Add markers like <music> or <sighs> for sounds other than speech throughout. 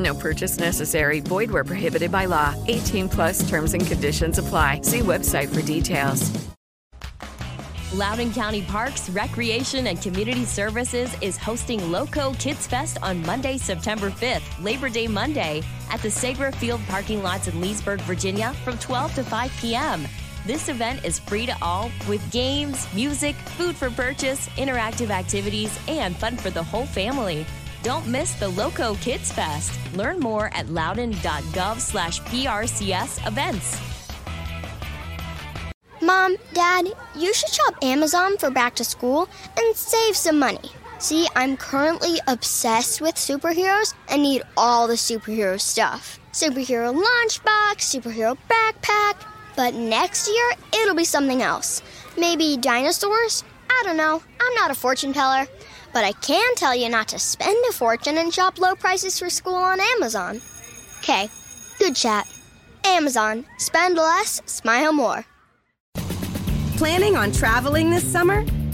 No purchase necessary. Void where prohibited by law. 18 plus terms and conditions apply. See website for details. Loudoun County Parks, Recreation, and Community Services is hosting Loco Kids Fest on Monday, September 5th, Labor Day Monday, at the Segra Field parking lots in Leesburg, Virginia from 12 to 5 p.m. This event is free to all with games, music, food for purchase, interactive activities, and fun for the whole family. Don't miss the Loco Kids Fest. Learn more at loudoun.gov slash PRCS events. Mom, Dad, you should shop Amazon for back to school and save some money. See, I'm currently obsessed with superheroes and need all the superhero stuff. Superhero lunchbox, superhero backpack. But next year, it'll be something else. Maybe dinosaurs? I don't know. I'm not a fortune teller. But I can tell you not to spend a fortune and shop low prices for school on Amazon. Okay, good chat. Amazon. Spend less, smile more. Planning on traveling this summer?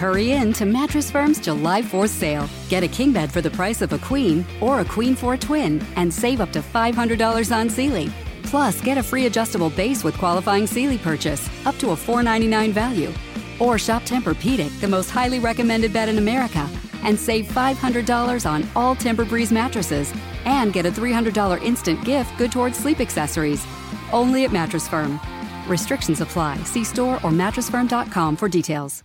Hurry in to Mattress Firm's July 4th sale. Get a king bed for the price of a queen or a queen for a twin and save up to $500 on Sealy. Plus, get a free adjustable base with qualifying Sealy purchase up to a 499 value. Or shop Tempur-Pedic, the most highly recommended bed in America, and save $500 on all Tempur-Breeze mattresses and get a $300 instant gift good towards sleep accessories. Only at Mattress Firm. Restrictions apply. See store or mattressfirm.com for details.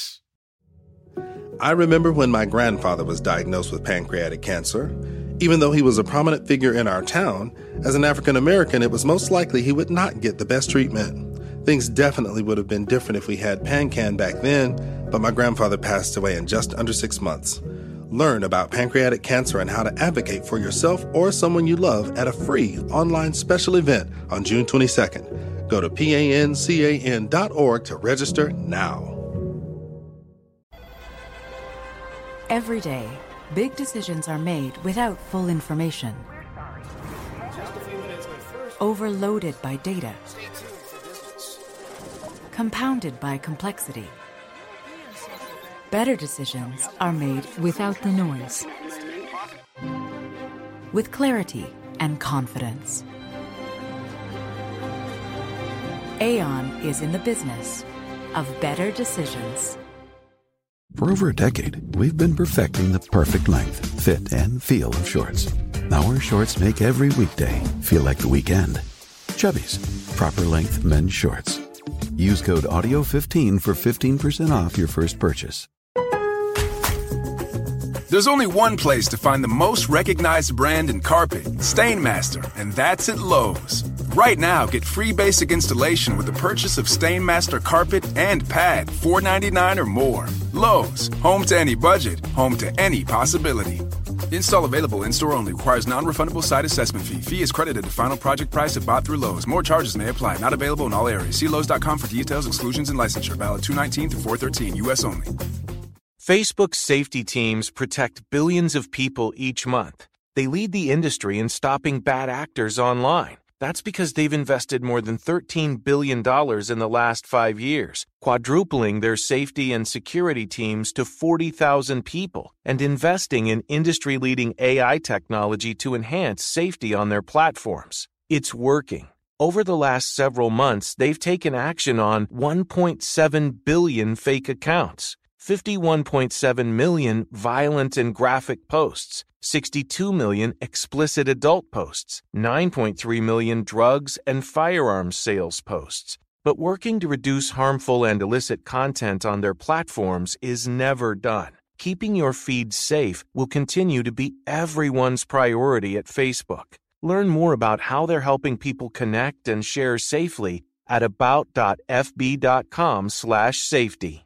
I remember when my grandfather was diagnosed with pancreatic cancer. Even though he was a prominent figure in our town, as an African American, it was most likely he would not get the best treatment. Things definitely would have been different if we had PanCan back then, but my grandfather passed away in just under six months. Learn about pancreatic cancer and how to advocate for yourself or someone you love at a free online special event on June 22nd. Go to pancan.org to register now. Every day, big decisions are made without full information. Overloaded by data. Compounded by complexity. Better decisions are made without the noise. With clarity and confidence. Aon is in the business of better decisions. For over a decade, we've been perfecting the perfect length, fit, and feel of shorts. Our shorts make every weekday feel like the weekend. Chubbies, proper length men's shorts. Use code AUDIO15 for 15% off your first purchase. There's only one place to find the most recognized brand in carpet, Stainmaster, and that's at Lowe's. Right now, get free basic installation with the purchase of Stainmaster carpet and pad, $4.99 or more. Lowe's, home to any budget, home to any possibility. Install available in store only. Requires non refundable site assessment fee. Fee is credited to final project price if bought through Lowe's. More charges may apply. Not available in all areas. See Lowe's.com for details, exclusions, and licensure. Valid 219 through 413, U.S. only. Facebook's safety teams protect billions of people each month. They lead the industry in stopping bad actors online. That's because they've invested more than $13 billion in the last five years, quadrupling their safety and security teams to 40,000 people, and investing in industry leading AI technology to enhance safety on their platforms. It's working. Over the last several months, they've taken action on 1.7 billion fake accounts. 51.7 million violent and graphic posts, 62 million explicit adult posts, 9.3 million drugs and firearms sales posts. But working to reduce harmful and illicit content on their platforms is never done. Keeping your feed safe will continue to be everyone's priority at Facebook. Learn more about how they're helping people connect and share safely at about.fb.com/safety.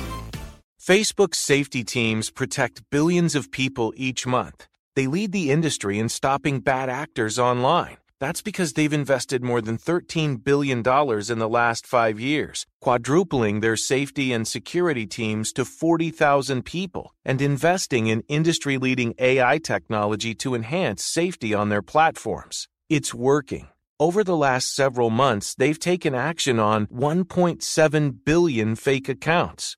Facebook's safety teams protect billions of people each month. They lead the industry in stopping bad actors online. That's because they've invested more than $13 billion in the last five years, quadrupling their safety and security teams to 40,000 people, and investing in industry leading AI technology to enhance safety on their platforms. It's working. Over the last several months, they've taken action on 1.7 billion fake accounts.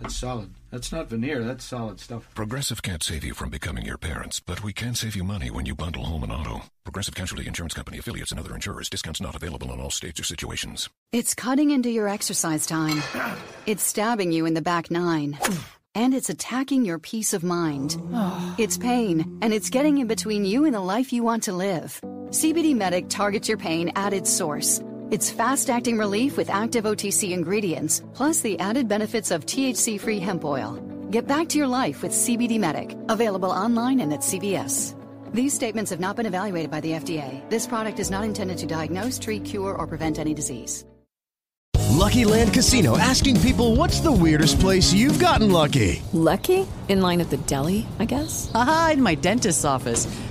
That's solid. That's not veneer. That's solid stuff. Progressive can't save you from becoming your parents, but we can save you money when you bundle home and auto. Progressive Casualty Insurance Company affiliates and other insurers. Discounts not available in all states or situations. It's cutting into your exercise time. It's stabbing you in the back nine. And it's attacking your peace of mind. It's pain, and it's getting in between you and the life you want to live. CBD Medic targets your pain at its source. It's fast acting relief with active OTC ingredients, plus the added benefits of THC free hemp oil. Get back to your life with CBD Medic, available online and at CVS. These statements have not been evaluated by the FDA. This product is not intended to diagnose, treat, cure, or prevent any disease. Lucky Land Casino asking people what's the weirdest place you've gotten lucky? Lucky? In line at the deli, I guess? Aha, in my dentist's office.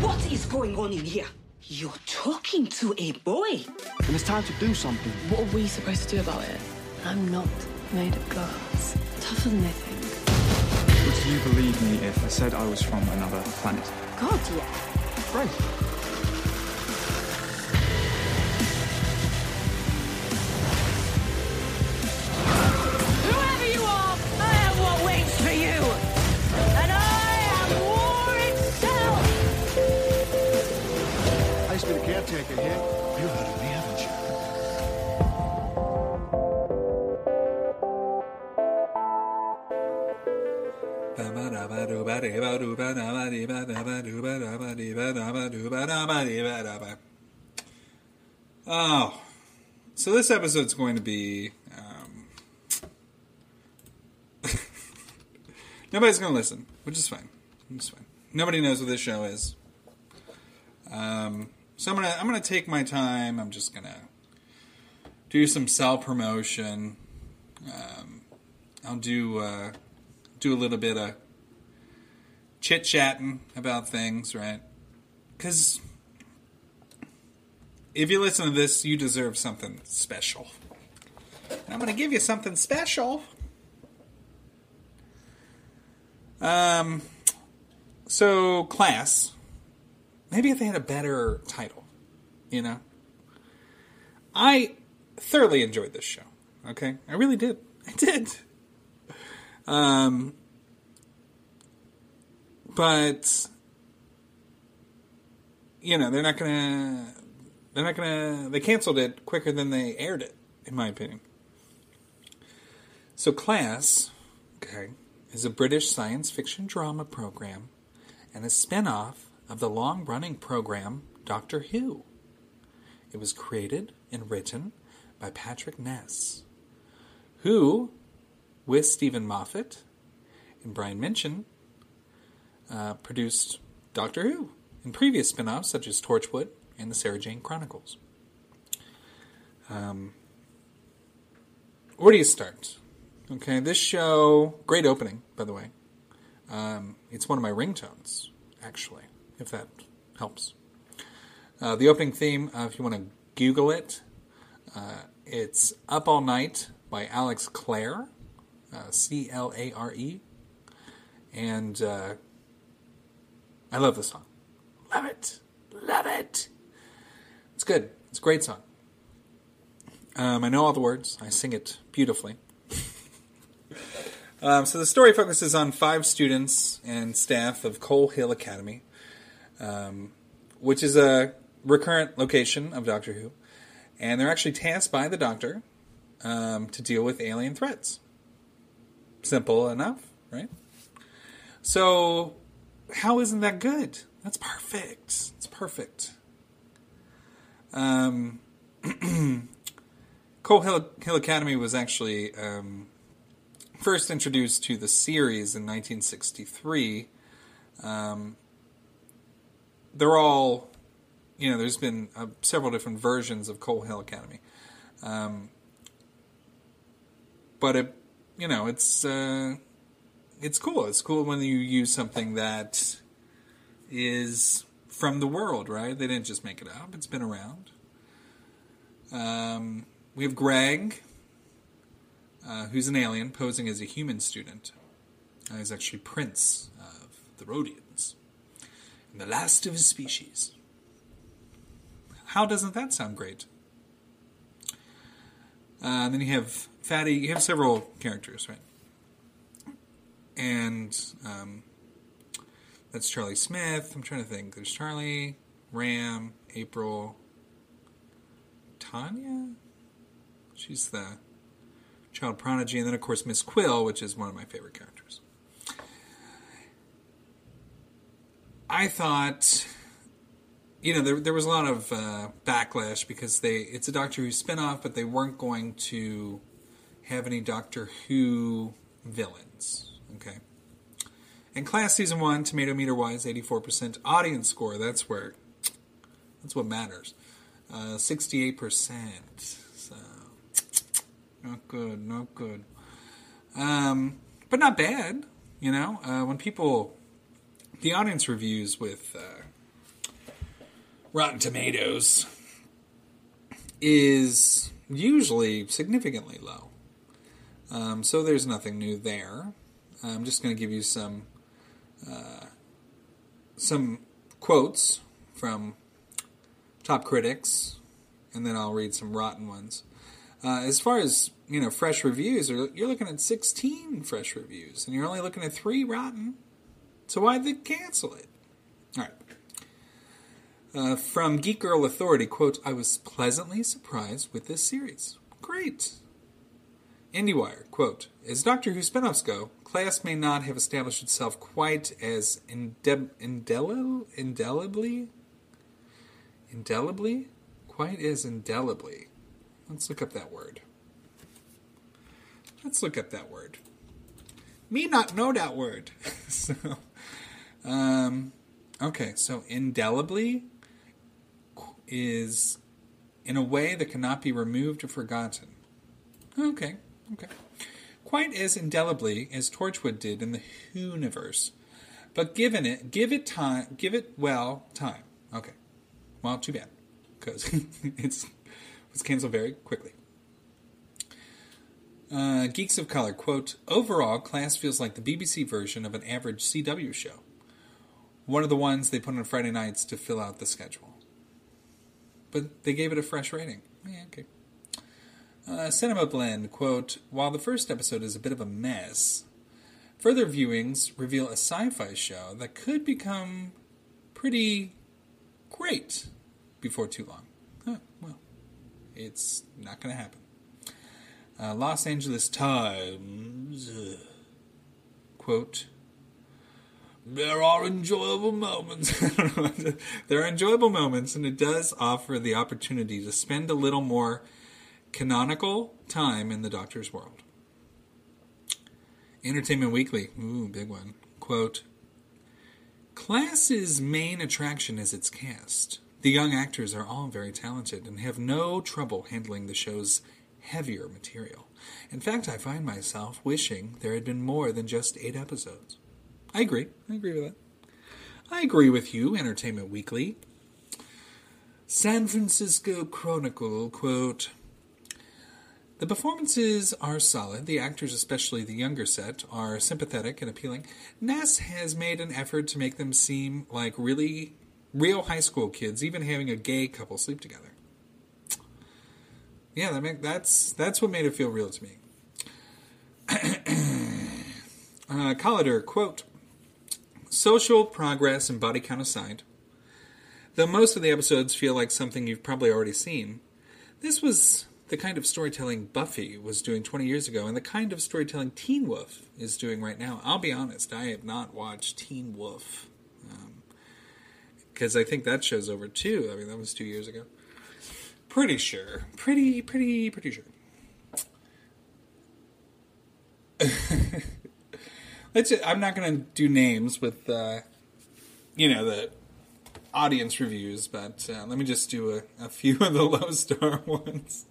What is going on in here? You're talking to a boy. And it's time to do something. What are we supposed to do about it? I'm not made of glass. Tougher than they think. Would you believe me if I said I was from another planet? God, yeah. Great. hit. You heard of me, haven't you? Oh, so this episode's going to be. Um, <laughs> nobody's going to listen, which is fine. It's fine. Nobody knows what this show is. Um, so I'm gonna I'm gonna take my time. I'm just gonna do some self promotion. Um, I'll do uh, do a little bit of chit chatting about things, right? Because if you listen to this, you deserve something special. And I'm going to give you something special. Um, so class. Maybe if they had a better title, you know. I thoroughly enjoyed this show. Okay, I really did. <laughs> I did. Um, but you know they're not gonna they're not gonna they canceled it quicker than they aired it in my opinion so class okay is a british science fiction drama program and a spin-off of the long-running program doctor who it was created and written by patrick ness who with steven moffat and brian minchin uh, produced Doctor Who in previous spin offs such as Torchwood and the Sarah Jane Chronicles. Um, where do you start? Okay, this show, great opening, by the way. Um, it's one of my ringtones, actually, if that helps. Uh, the opening theme, uh, if you want to Google it, uh, it's Up All Night by Alex Clare, uh, C L A R E. And uh, I love this song. Love it. Love it. It's good. It's a great song. Um, I know all the words. I sing it beautifully. <laughs> um, so the story focuses on five students and staff of Coal Hill Academy, um, which is a recurrent location of Doctor Who, and they're actually tasked by the Doctor um, to deal with alien threats. Simple enough, right? So how isn't that good? That's perfect. It's perfect. Um, <clears throat> Coal Hill, Hill, Academy was actually um, first introduced to the series in 1963. Um, they're all, you know, there's been uh, several different versions of Coal Hill Academy. Um, but it, you know, it's uh, it's cool. It's cool when you use something that is from the world, right? They didn't just make it up. It's been around. Um, we have Greg, uh, who's an alien posing as a human student. Uh, he's actually prince of the Rhodians, the last of his species. How doesn't that sound great? Uh, then you have Fatty. You have several characters, right? and um, that's Charlie Smith. I'm trying to think. There's Charlie, Ram, April, Tanya. She's the child prodigy, and then of course Miss Quill, which is one of my favorite characters. I thought, you know, there there was a lot of uh, backlash because they it's a Doctor Who spinoff, but they weren't going to have any Doctor Who villains. Okay. And Class Season 1, tomato meter wise, 84%. Audience score, that's where, that's what matters. Uh, 68%. So, not good, not good. Um, but not bad, you know? Uh, when people, the audience reviews with uh, Rotten Tomatoes is usually significantly low. Um, so there's nothing new there. I'm just going to give you some uh, some quotes from top critics, and then I'll read some rotten ones. Uh, as far as you know, fresh reviews, you're looking at 16 fresh reviews, and you're only looking at three rotten. So why they cancel it? All right. Uh, from Geek Girl Authority, quote, I was pleasantly surprised with this series. Great. IndieWire, quote, As Doctor Who spin-offs go, Class may not have established itself quite as inde- indel- indelibly, indelibly, quite as indelibly. Let's look up that word. Let's look up that word. Me not know that word. <laughs> so, um, okay, so indelibly is in a way that cannot be removed or forgotten. Okay, okay. Quite as indelibly as Torchwood did in the Whoniverse. But given it, give it time, give it, well, time. Okay. Well, too bad. Because <laughs> it's it was canceled very quickly. Uh, Geeks of Color, quote, Overall, Class feels like the BBC version of an average CW show. One of the ones they put on Friday nights to fill out the schedule. But they gave it a fresh rating. Yeah, okay. Uh, Cinema Blend, quote, While the first episode is a bit of a mess, further viewings reveal a sci fi show that could become pretty great before too long. Huh, well, it's not going to happen. Uh, Los Angeles Times, uh, quote, there are enjoyable moments. <laughs> there are enjoyable moments, and it does offer the opportunity to spend a little more canonical time in the Doctor's world. Entertainment Weekly, ooh, big one. Quote Class's main attraction is its cast. The young actors are all very talented and have no trouble handling the show's heavier material. In fact, I find myself wishing there had been more than just eight episodes. I agree. I agree with that. I agree with you, Entertainment Weekly. San Francisco Chronicle, quote, the performances are solid. The actors, especially the younger set, are sympathetic and appealing. Ness has made an effort to make them seem like really real high school kids, even having a gay couple sleep together. Yeah, that make, that's that's what made it feel real to me. <clears throat> uh, Collider, quote, Social progress and body count aside, though most of the episodes feel like something you've probably already seen, this was the kind of storytelling Buffy was doing 20 years ago and the kind of storytelling Teen Wolf is doing right now. I'll be honest, I have not watched Teen Wolf because um, I think that show's over too. I mean, that was two years ago. Pretty sure. Pretty, pretty, pretty sure. <laughs> I'm not going to do names with, uh, you know, the audience reviews, but uh, let me just do a, a few of the <laughs> low star ones.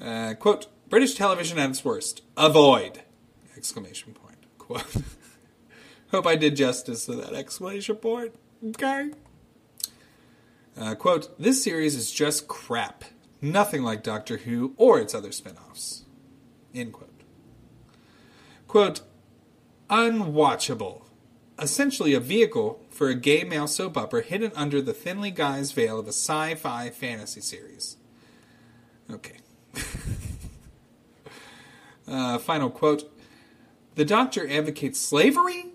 Uh, quote, British television at its worst. Avoid! Exclamation point. Quote. <laughs> Hope I did justice to that exclamation point. Okay. Uh, quote, This series is just crap. Nothing like Doctor Who or its other spin offs. End quote. Quote, Unwatchable. Essentially a vehicle for a gay male soap opera hidden under the thinly guised veil of a sci fi fantasy series. Okay. <laughs> uh, final quote The doctor advocates slavery?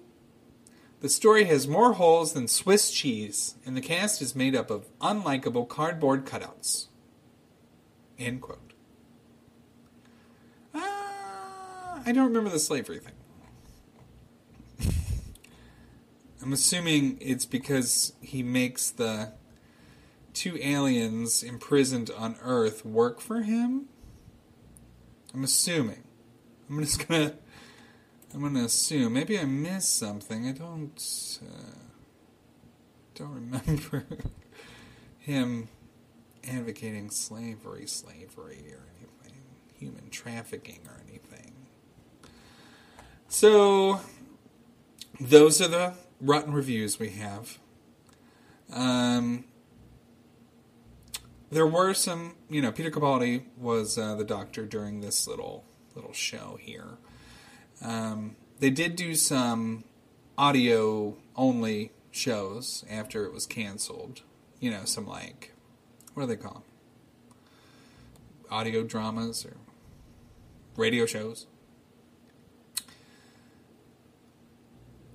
The story has more holes than Swiss cheese, and the cast is made up of unlikable cardboard cutouts. End quote. Uh, I don't remember the slavery thing. I'm assuming it's because he makes the two aliens imprisoned on Earth work for him. I'm assuming. I'm just gonna. I'm gonna assume. Maybe I missed something. I don't. Uh, don't remember <laughs> him advocating slavery, slavery, or anything, human trafficking, or anything. So, those are the rotten reviews we have. Um, there were some, you know, Peter Capaldi was uh, the doctor during this little little show here. Um, they did do some audio only shows after it was canceled. You know, some like what do they call them? Audio dramas or radio shows.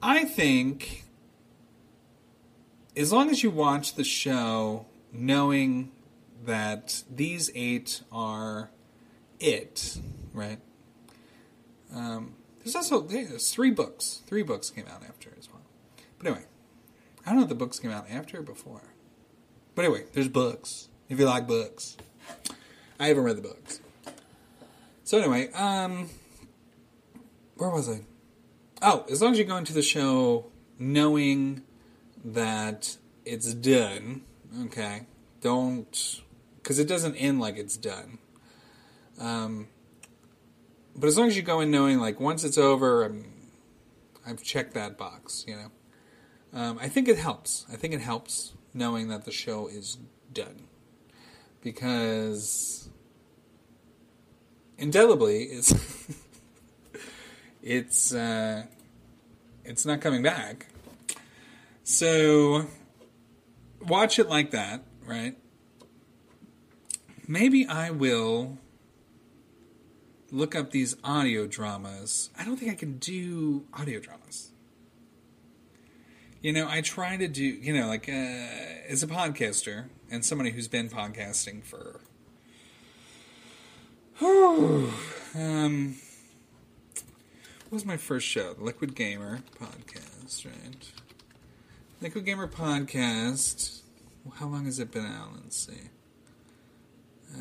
I think as long as you watch the show knowing that these eight are it, right? Um, there's also there's three books. Three books came out after as well. But anyway, I don't know if the books came out after or before. But anyway, there's books. If you like books, I haven't read the books. So anyway, um, where was I? Oh, as long as you go into the show knowing that it's done, okay, don't because it doesn't end like it's done. Um, but as long as you go in knowing like once it's over, I'm, I've checked that box, you know. Um, I think it helps. I think it helps knowing that the show is done because indelibly it's <laughs> it's uh, it's not coming back. So watch it like that, right? Maybe I will look up these audio dramas. I don't think I can do audio dramas. You know, I try to do, you know, like uh, as a podcaster and somebody who's been podcasting for, <sighs> um, what was my first show? The Liquid Gamer podcast, right? Liquid Gamer podcast. How long has it been out? Let's see. Uh,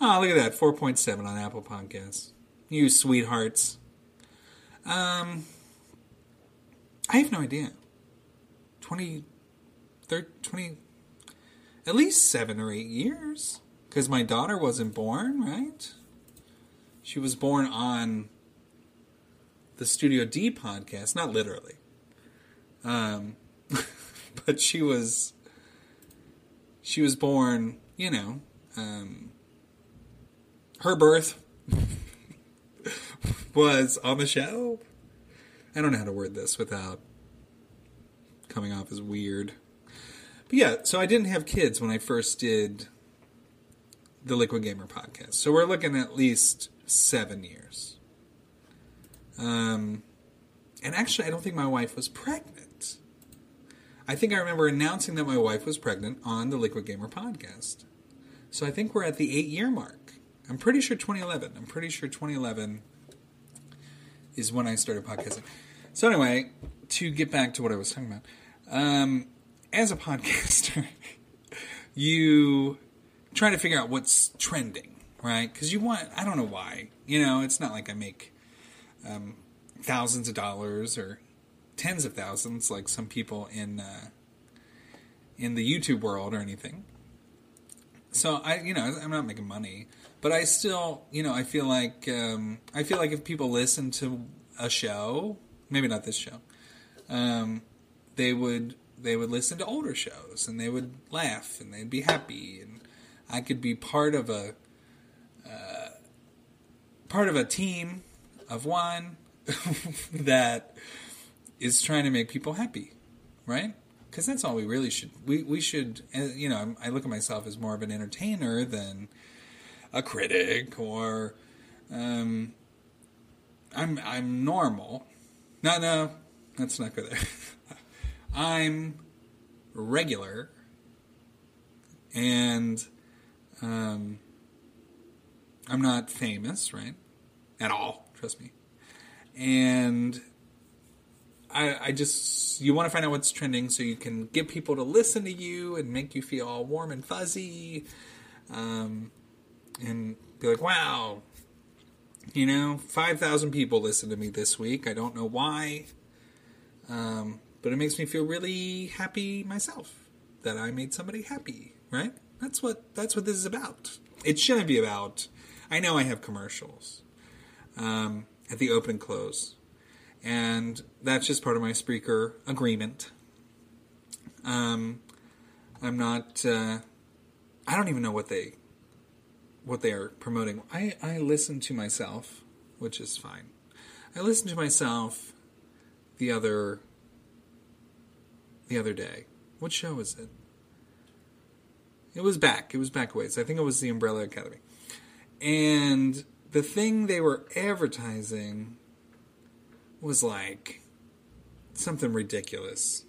Oh, look at that. 4.7 on Apple Podcasts. You sweethearts. Um, I have no idea. 20, 30, 20, at least seven or eight years. Because my daughter wasn't born, right? She was born on the Studio D podcast, not literally. Um, <laughs> but she was, she was born, you know, um, her birth <laughs> was on the show. I don't know how to word this without coming off as weird. But yeah, so I didn't have kids when I first did the Liquid Gamer podcast. So we're looking at least seven years. Um, and actually, I don't think my wife was pregnant. I think I remember announcing that my wife was pregnant on the Liquid Gamer podcast. So I think we're at the eight year mark. I'm pretty sure 2011. I'm pretty sure 2011 is when I started podcasting. So anyway, to get back to what I was talking about, um, as a podcaster, <laughs> you try to figure out what's trending, right? Because you want, I don't know why. You know, it's not like I make um, thousands of dollars or tens of thousands like some people in uh, in the YouTube world or anything. So I, you know, I'm not making money, but I still, you know, I feel like um, I feel like if people listen to a show, maybe not this show, um, they would they would listen to older shows and they would laugh and they'd be happy and I could be part of a uh, part of a team of one <laughs> that is trying to make people happy, right? Because that's all we really should. We we should. uh, You know, I look at myself as more of an entertainer than a critic or um, I'm I'm normal. No, no, let's not go there. <laughs> I'm regular, and um, I'm not famous, right? At all, trust me. And I, I just you want to find out what's trending so you can get people to listen to you and make you feel all warm and fuzzy, um, and be like, wow, you know, five thousand people listened to me this week. I don't know why, um, but it makes me feel really happy myself that I made somebody happy. Right? That's what that's what this is about. It shouldn't be about. I know I have commercials um, at the open and close, and that's just part of my speaker agreement. Um, I'm not. Uh, I don't even know what they what they are promoting. I I listen to myself, which is fine. I listened to myself the other the other day. What show was it? It was back. It was back a ways. I think it was the Umbrella Academy. And the thing they were advertising was like something ridiculous,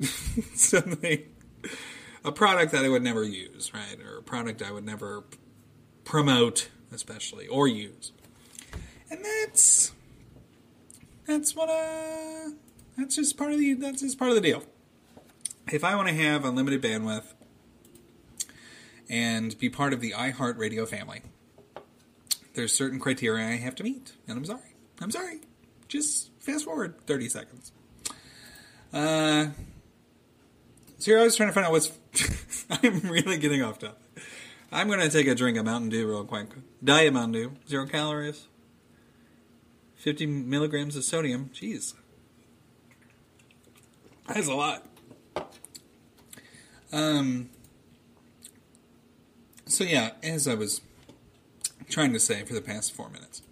<laughs> something a product that I would never use, right, or a product I would never promote, especially or use, and that's that's what uh that's just part of the that's just part of the deal. If I want to have unlimited bandwidth and be part of the iHeartRadio family, there's certain criteria I have to meet, and I'm sorry. I'm sorry. Just fast forward 30 seconds. Uh, so here I was trying to find out what's. <laughs> I'm really getting off topic. I'm going to take a drink of Mountain Dew real quick. Diet Mountain Dew, zero calories, 50 milligrams of sodium. Jeez. That's a lot. Um. So yeah, as I was trying to say for the past four minutes,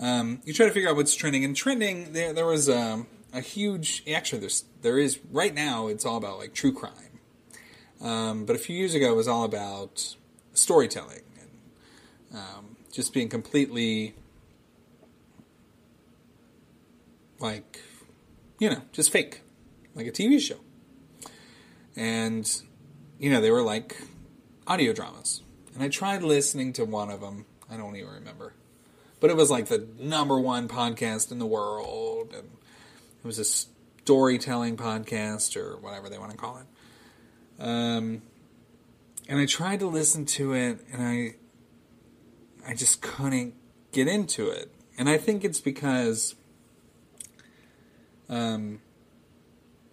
um, you try to figure out what's trending. And trending, there there was um, a huge. Actually, there's there is right now. It's all about like true crime. Um, but a few years ago, it was all about storytelling and um, just being completely like, you know, just fake, like a TV show. And you know, they were like audio dramas. And I tried listening to one of them. I don't even remember. But it was like the number one podcast in the world. And it was a storytelling podcast or whatever they want to call it. Um, and I tried to listen to it and I I just couldn't get into it. And I think it's because um,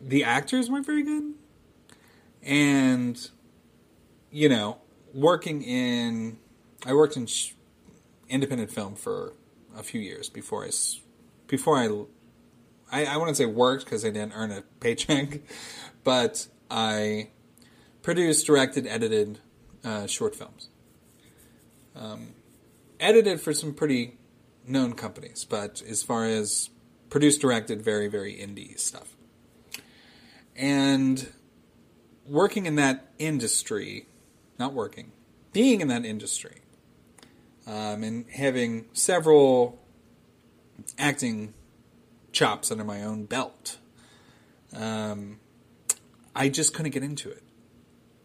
the actors weren't very good. And you know, working in, I worked in sh- independent film for a few years before I, before I, I, I wouldn't say worked because I didn't earn a paycheck, <laughs> but I produced, directed, edited uh, short films. Um, edited for some pretty known companies, but as far as produced, directed, very, very indie stuff. And working in that industry, not working, being in that industry, um, and having several acting chops under my own belt, um, I just couldn't get into it.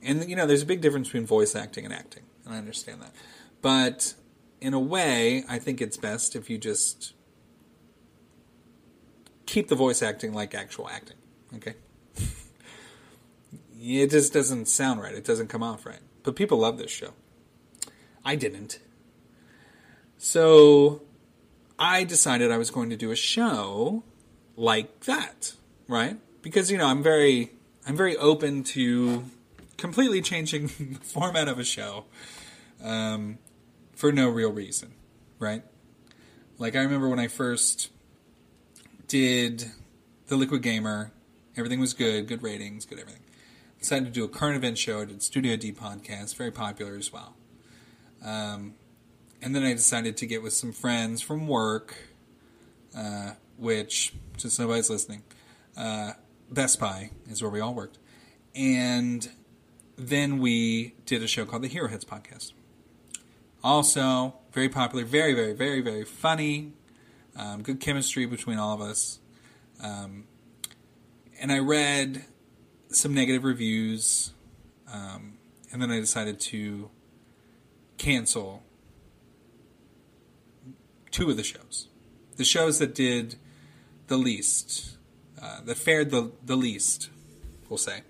And you know, there's a big difference between voice acting and acting, and I understand that. But in a way, I think it's best if you just keep the voice acting like actual acting. Okay? <laughs> it just doesn't sound right. It doesn't come off right. But people love this show. I didn't. So I decided I was going to do a show like that, right? Because you know, I'm very I'm very open to completely changing <laughs> the format of a show um, for no real reason, right? Like I remember when I first did the Liquid Gamer, everything was good, good ratings, good everything decided to do a current event show. I did Studio D podcast, very popular as well. Um, and then I decided to get with some friends from work, uh, which, since nobody's listening, uh, Best Buy is where we all worked. And then we did a show called the Hero Heads podcast. Also, very popular, very, very, very, very funny. Um, good chemistry between all of us. Um, and I read some negative reviews, um, and then I decided to cancel two of the shows. The shows that did the least, uh, that fared the, the least, we'll say,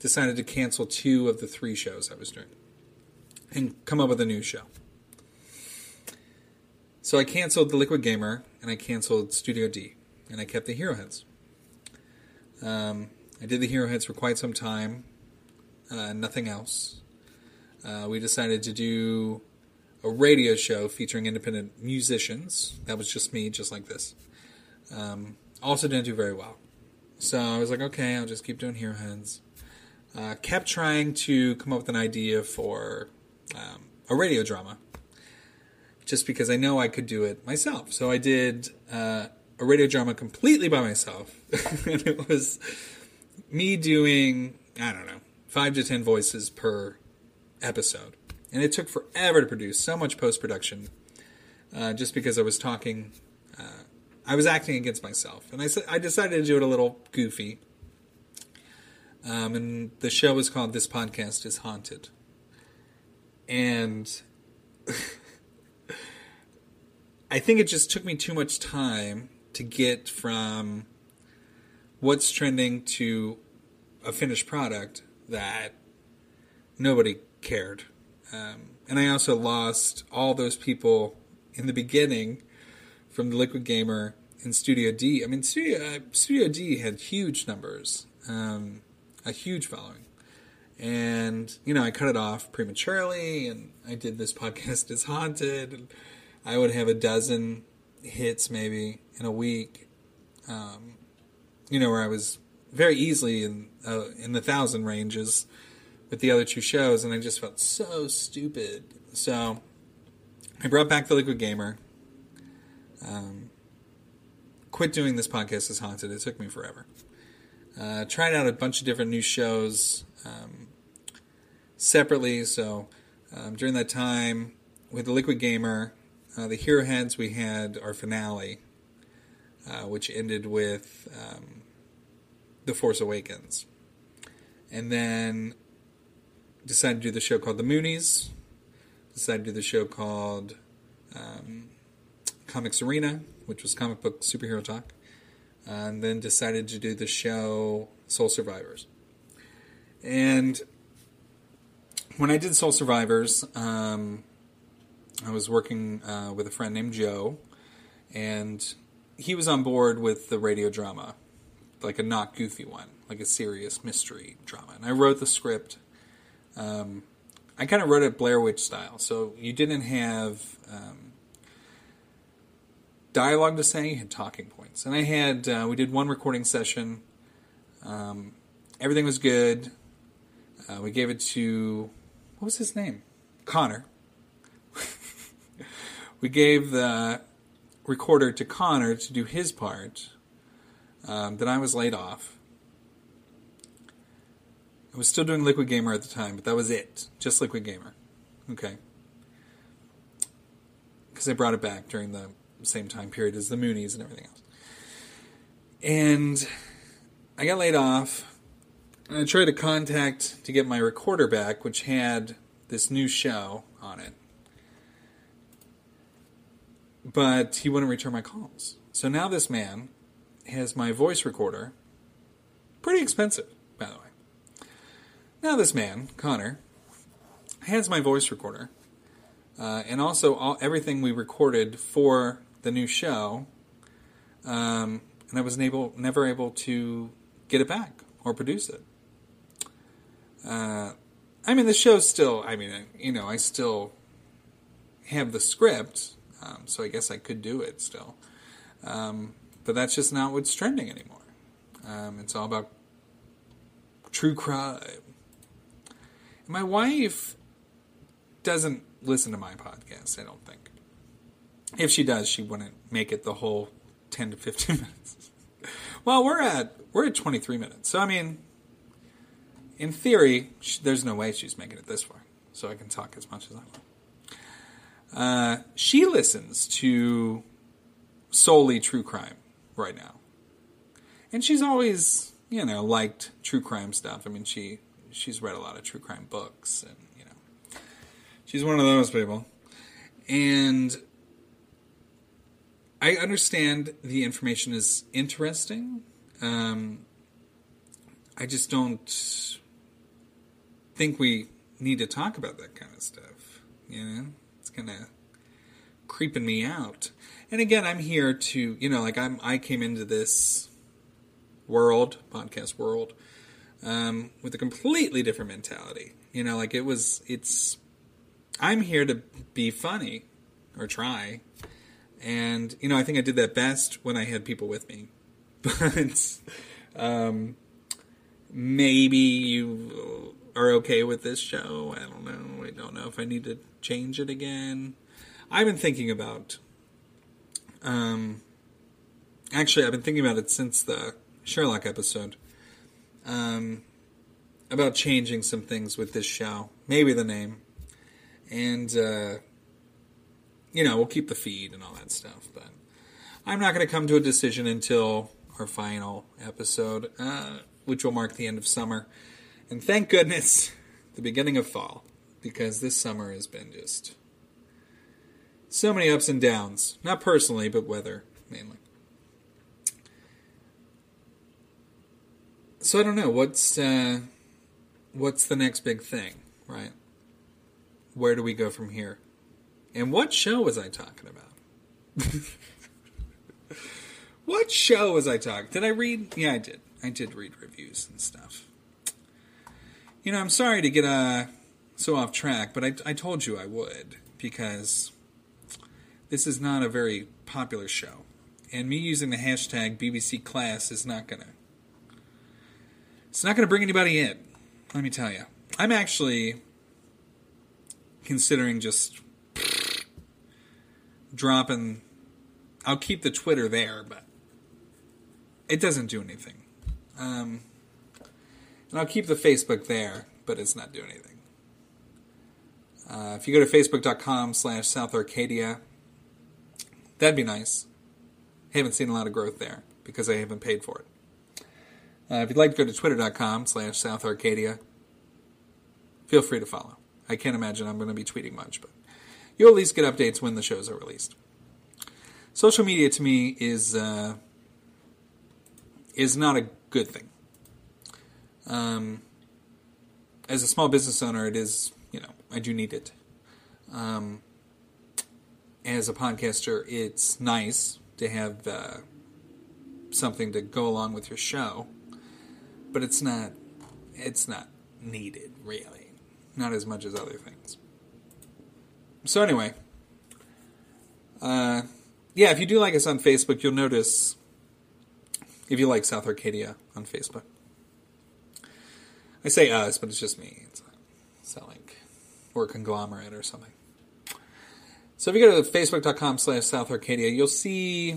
decided to cancel two of the three shows I was doing and come up with a new show. So I canceled the Liquid Gamer and I canceled Studio D and I kept the Hero Heads. Um, I did the Hero Heads for quite some time, uh, nothing else. Uh, we decided to do a radio show featuring independent musicians. That was just me, just like this. Um, also didn't do very well. So I was like, okay, I'll just keep doing Hero Heads. Uh, kept trying to come up with an idea for um, a radio drama, just because I know I could do it myself. So I did uh, a radio drama completely by myself, <laughs> and it was me doing, I don't know, five to ten voices per episode. And it took forever to produce, so much post production, uh, just because I was talking. Uh, I was acting against myself, and I I decided to do it a little goofy. Um, and the show was called "This Podcast Is Haunted," and <laughs> I think it just took me too much time to get from what's trending to a finished product that nobody cared. Um, and I also lost all those people in the beginning from the Liquid Gamer and Studio D. I mean, Studio uh, Studio D had huge numbers, um, a huge following, and you know I cut it off prematurely, and I did this <laughs> podcast is haunted. And I would have a dozen hits maybe in a week, um, you know, where I was very easily in uh, in the thousand ranges with the other two shows, and I just felt so stupid. So I brought back the Liquid Gamer. Um, quit doing this podcast as haunted. It took me forever. Uh, tried out a bunch of different new shows um, separately. So um, during that time with the Liquid Gamer, uh, the Hero Heads, we had our finale, uh, which ended with um, The Force Awakens. And then decided to do the show called The Moonies. Decided to do the show called um, Comics Arena, which was comic book superhero talk. and then decided to do the show Soul Survivors. And when I did Soul Survivors, um, I was working uh, with a friend named Joe, and he was on board with the radio drama, like a not goofy one, like a serious mystery drama. And I wrote the script. Um, I kind of wrote it Blair Witch style, so you didn't have um, dialogue to say; you had talking points. And I had uh, we did one recording session. Um, everything was good. Uh, we gave it to what was his name, Connor. <laughs> we gave the recorder to Connor to do his part. Um, then I was laid off. I was still doing Liquid Gamer at the time, but that was it. Just Liquid Gamer. Okay. Because I brought it back during the same time period as the Moonies and everything else. And I got laid off. And I tried to contact to get my recorder back, which had this new show on it. But he wouldn't return my calls. So now this man has my voice recorder. Pretty expensive, by the way. Now this man, Connor, has my voice recorder. Uh, and also all, everything we recorded for the new show. Um, and I was able, never able to get it back or produce it. Uh, I mean, the show's still. I mean, you know, I still have the script, um, so I guess I could do it still. Um, but that's just not what's trending anymore. Um, it's all about true crime. And my wife doesn't listen to my podcast. I don't think. If she does, she wouldn't make it the whole ten to fifteen <laughs> minutes. well, we're at we're at twenty three minutes, so I mean in theory, she, there's no way she's making it this far, so I can talk as much as I want. Uh, she listens to solely true crime right now, and she's always, you know, liked true crime stuff. I mean, she she's read a lot of true crime books, and you know, she's one of those people. And I understand the information is interesting. Um, I just don't think we need to talk about that kind of stuff. You know, it's kind of creeping me out. And again, I'm here to, you know, like I'm, I came into this world, podcast world, um, with a completely different mentality. You know, like it was, it's, I'm here to be funny or try. And, you know, I think I did that best when I had people with me. <laughs> But, um, maybe you are okay with this show. I don't know. I don't know if I need to change it again. I've been thinking about. Um, actually, I've been thinking about it since the Sherlock episode. Um, about changing some things with this show, maybe the name, and uh, you know we'll keep the feed and all that stuff. But I'm not going to come to a decision until our final episode, uh, which will mark the end of summer. And thank goodness, the beginning of fall, because this summer has been just so many ups and downs. Not personally, but weather mainly. So I don't know what's uh, what's the next big thing, right? Where do we go from here? And what show was I talking about? <laughs> what show was I talking? Did I read? Yeah, I did. I did read reviews and stuff. You know, I'm sorry to get uh, so off track, but I, I told you I would because this is not a very popular show. And me using the hashtag BBC Class is not going to. It's not going to bring anybody in, let me tell you. I'm actually considering just dropping. I'll keep the Twitter there, but it doesn't do anything. Um, and I'll keep the Facebook there, but it's not doing anything. Uh, if you go to facebook.com slash South Arcadia, that'd be nice. Haven't seen a lot of growth there because I haven't paid for it. Uh, if you'd like to go to twitter.com slash South Arcadia, feel free to follow. I can't imagine I'm going to be tweeting much, but you'll at least get updates when the shows are released. Social media to me is uh, is not a good thing. Um, as a small business owner, it is you know I do need it. Um, as a podcaster, it's nice to have uh, something to go along with your show, but it's not it's not needed really, not as much as other things. So anyway, uh, yeah, if you do like us on Facebook, you'll notice if you like South Arcadia on Facebook. I say us, but it's just me. It's not, like we're a conglomerate or something. So if you go to facebook.com slash South Arcadia, you'll see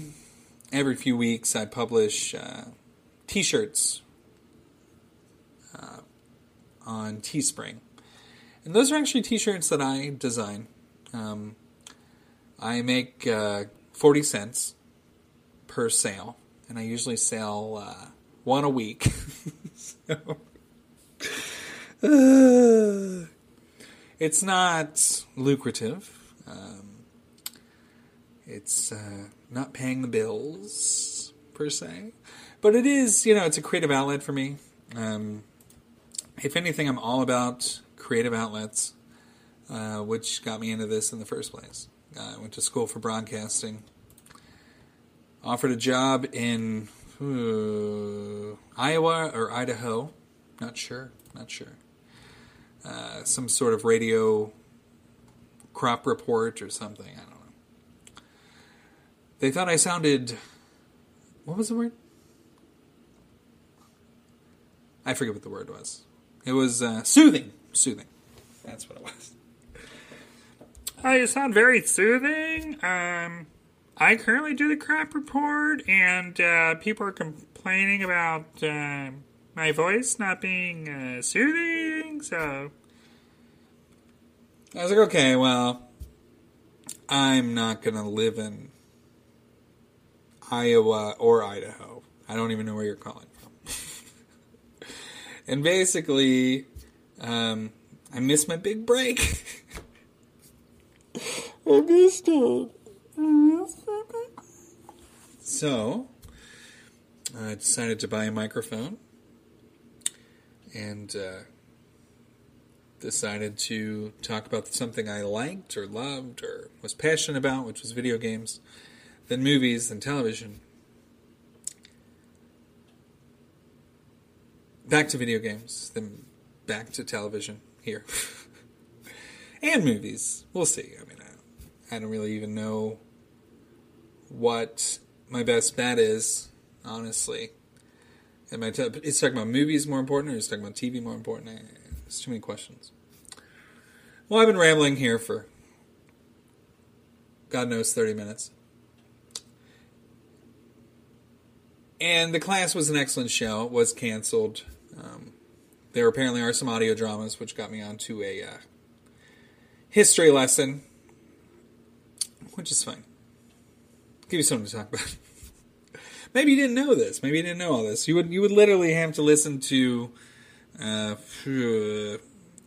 every few weeks I publish uh, t-shirts uh, on Teespring. And those are actually t-shirts that I design. Um, I make uh, 40 cents per sale, and I usually sell uh, one a week. <laughs> so, uh, it's not lucrative. Um, it's uh, not paying the bills per se, but it is. You know, it's a creative outlet for me. Um, if anything, I'm all about creative outlets, uh, which got me into this in the first place. Uh, I went to school for broadcasting. Offered a job in uh, Iowa or Idaho. Not sure. Not sure. Uh, some sort of radio crop report or something. I. They thought I sounded. What was the word? I forget what the word was. It was uh, soothing. Soothing. That's what it was. Oh, you sound very soothing. Um, I currently do the crap report, and uh, people are complaining about uh, my voice not being uh, soothing. So I was like, okay, well, I'm not gonna live in Iowa or Idaho. I don't even know where you're calling from. <laughs> and basically, um, I missed my big break. <laughs> I missed it. So, I decided to buy a microphone and uh, decided to talk about something I liked or loved or was passionate about, which was video games, then movies, then television. Back to video games, then back to television here. <laughs> and movies. We'll see. I mean, I, I don't really even know what my best bet is, honestly. Am I t- is talking about movies more important, or is talking about TV more important? There's too many questions. Well, I've been rambling here for God knows thirty minutes, and the class was an excellent show. It was canceled. Um, there apparently are some audio dramas, which got me onto a uh, history lesson, which is fine. give you something to talk about. <laughs> Maybe you didn't know this. Maybe you didn't know all this. You would you would literally have to listen to uh,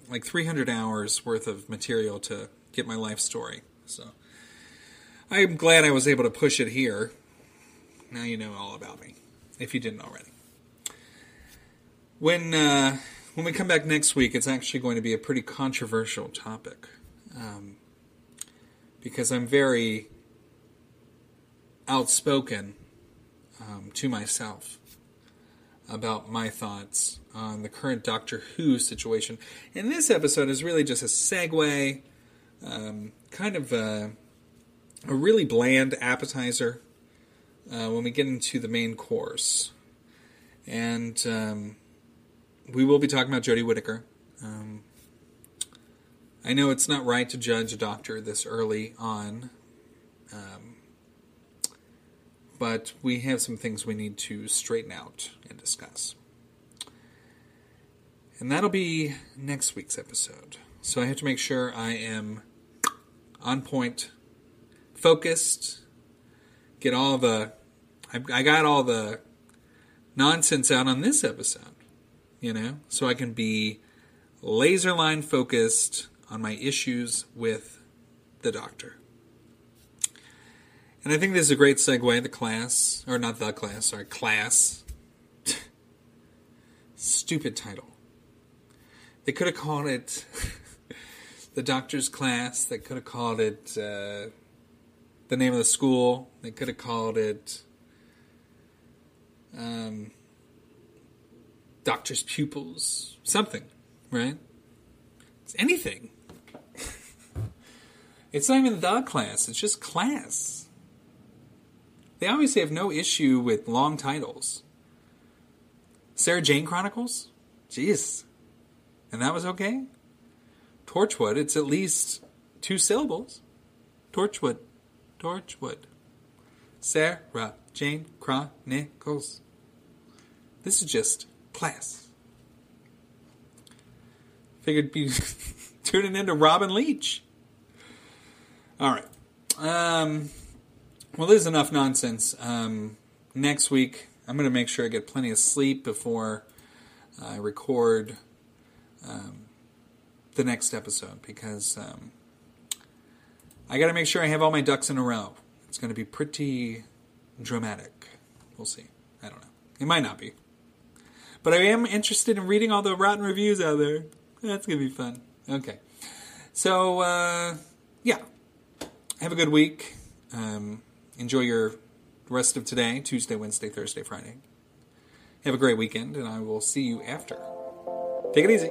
like 300 hours worth of material to get my life story. So I'm glad I was able to push it here. Now you know all about me, if you didn't already. When uh, when we come back next week, it's actually going to be a pretty controversial topic um, because I'm very outspoken um, to myself about my thoughts on the current Doctor Who situation. And this episode is really just a segue, um, kind of a, a, really bland appetizer uh, when we get into the main course. And um, we will be talking about Jodie Whittaker. Um, I know it's not right to judge a doctor this early on, um, but we have some things we need to straighten out and discuss. And that'll be next week's episode. So I have to make sure I am on point, focused, get all the. I got all the nonsense out on this episode, you know, so I can be laser line focused on my issues with the doctor. And I think this is a great segue. The class, or not the class, sorry, class. <laughs> Stupid title. They could have called it <laughs> the doctor's class. They could have called it uh, the name of the school. They could have called it um, doctor's pupils. Something, right? It's anything. <laughs> it's not even the class. It's just class. They obviously have no issue with long titles. Sarah Jane Chronicles? Jeez. And that was okay? Torchwood, it's at least two syllables. Torchwood. Torchwood. Sarah Jane Chronicles. This is just class. Figured be <laughs> tuning into Robin Leach. All right. Um, well, there's enough nonsense. Um, next week, I'm going to make sure I get plenty of sleep before I record um, the next episode because um, I got to make sure I have all my ducks in a row. It's going to be pretty dramatic. We'll see. I don't know. It might not be. But I am interested in reading all the rotten reviews out there. That's going to be fun. Okay. So, uh, yeah. Have a good week. Um, enjoy your rest of today Tuesday, Wednesday, Thursday, Friday. Have a great weekend, and I will see you after. Take it easy.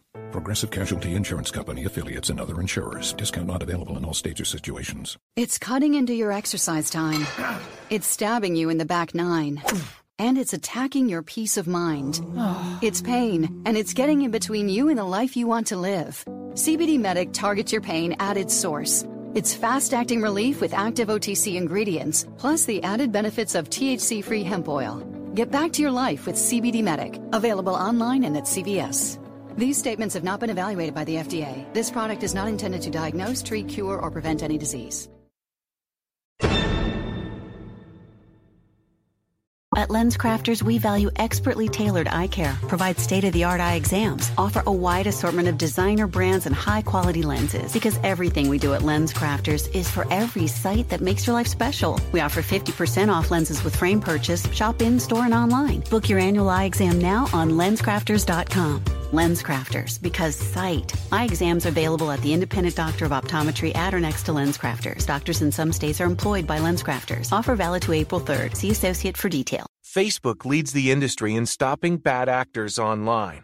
Progressive Casualty Insurance Company affiliates and other insurers. Discount not available in all states or situations. It's cutting into your exercise time. It's stabbing you in the back nine. And it's attacking your peace of mind. It's pain, and it's getting in between you and the life you want to live. CBD Medic targets your pain at its source. It's fast acting relief with active OTC ingredients, plus the added benefits of THC free hemp oil. Get back to your life with CBD Medic, available online and at CVS. These statements have not been evaluated by the FDA. This product is not intended to diagnose, treat, cure, or prevent any disease. At LensCrafters, we value expertly tailored eye care, provide state of the art eye exams, offer a wide assortment of designer brands and high quality lenses. Because everything we do at LensCrafters is for every sight that makes your life special. We offer 50% off lenses with frame purchase, shop in store and online. Book your annual eye exam now on lenscrafters.com. Lens Crafters, because sight. Eye exams available at the independent doctor of optometry at or next to Lens Crafters. Doctors in some states are employed by Lens Crafters. Offer valid to April 3rd. See associate for detail. Facebook leads the industry in stopping bad actors online.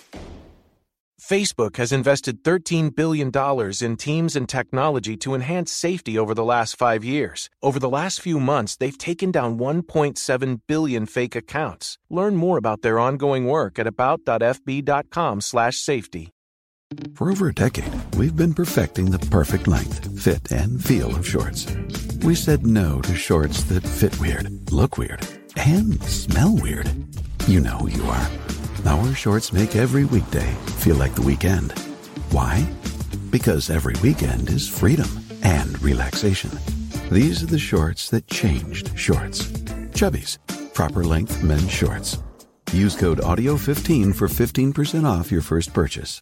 Facebook has invested $13 billion in teams and technology to enhance safety over the last five years. Over the last few months, they've taken down 1.7 billion fake accounts. Learn more about their ongoing work at about.fb.com/safety. For over a decade, we've been perfecting the perfect length, fit, and feel of shorts. We said no to shorts that fit weird, look weird, and smell weird. You know who you are. Our shorts make every weekday feel like the weekend. Why? Because every weekend is freedom and relaxation. These are the shorts that changed shorts. Chubbies, proper length men's shorts. Use code AUDIO15 for 15% off your first purchase.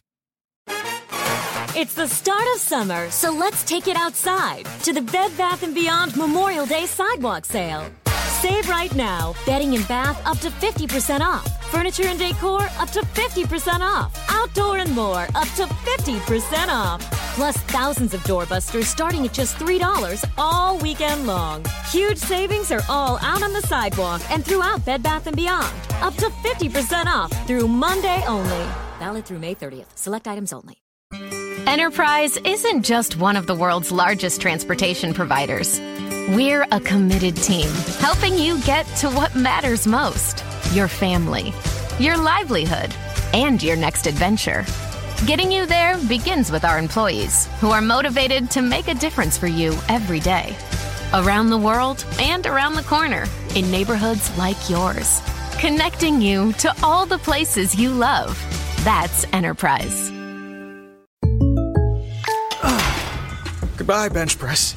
It's the start of summer, so let's take it outside to the Bed Bath & Beyond Memorial Day Sidewalk Sale. Save right now. Bedding and bath up to 50% off. Furniture and decor up to 50% off. Outdoor and more up to 50% off. Plus thousands of doorbusters starting at just $3 all weekend long. Huge savings are all out on the sidewalk and throughout Bed Bath & Beyond. Up to 50% off through Monday only. Valid through May 30th. Select items only. Enterprise isn't just one of the world's largest transportation providers. We're a committed team, helping you get to what matters most your family, your livelihood, and your next adventure. Getting you there begins with our employees, who are motivated to make a difference for you every day. Around the world and around the corner, in neighborhoods like yours. Connecting you to all the places you love. That's Enterprise. Goodbye, bench press.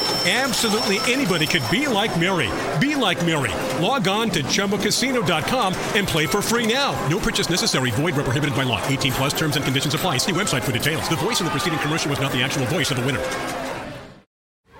Absolutely anybody could be like Mary. Be like Mary. Log on to ChumbaCasino.com and play for free now. No purchase necessary. Void where prohibited by law. 18 plus terms and conditions apply. See website for details. The voice in the preceding commercial was not the actual voice of the winner.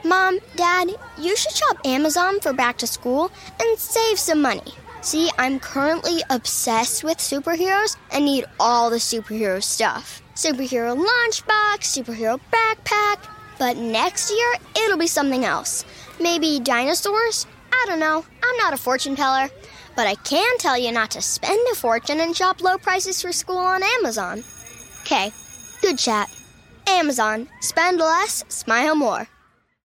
Mom, Dad, you should shop Amazon for back to school and save some money. See, I'm currently obsessed with superheroes and need all the superhero stuff. Superhero lunchbox, superhero backpack. But next year, it'll be something else. Maybe dinosaurs? I don't know. I'm not a fortune teller. But I can tell you not to spend a fortune and shop low prices for school on Amazon. Okay, good chat. Amazon. Spend less, smile more.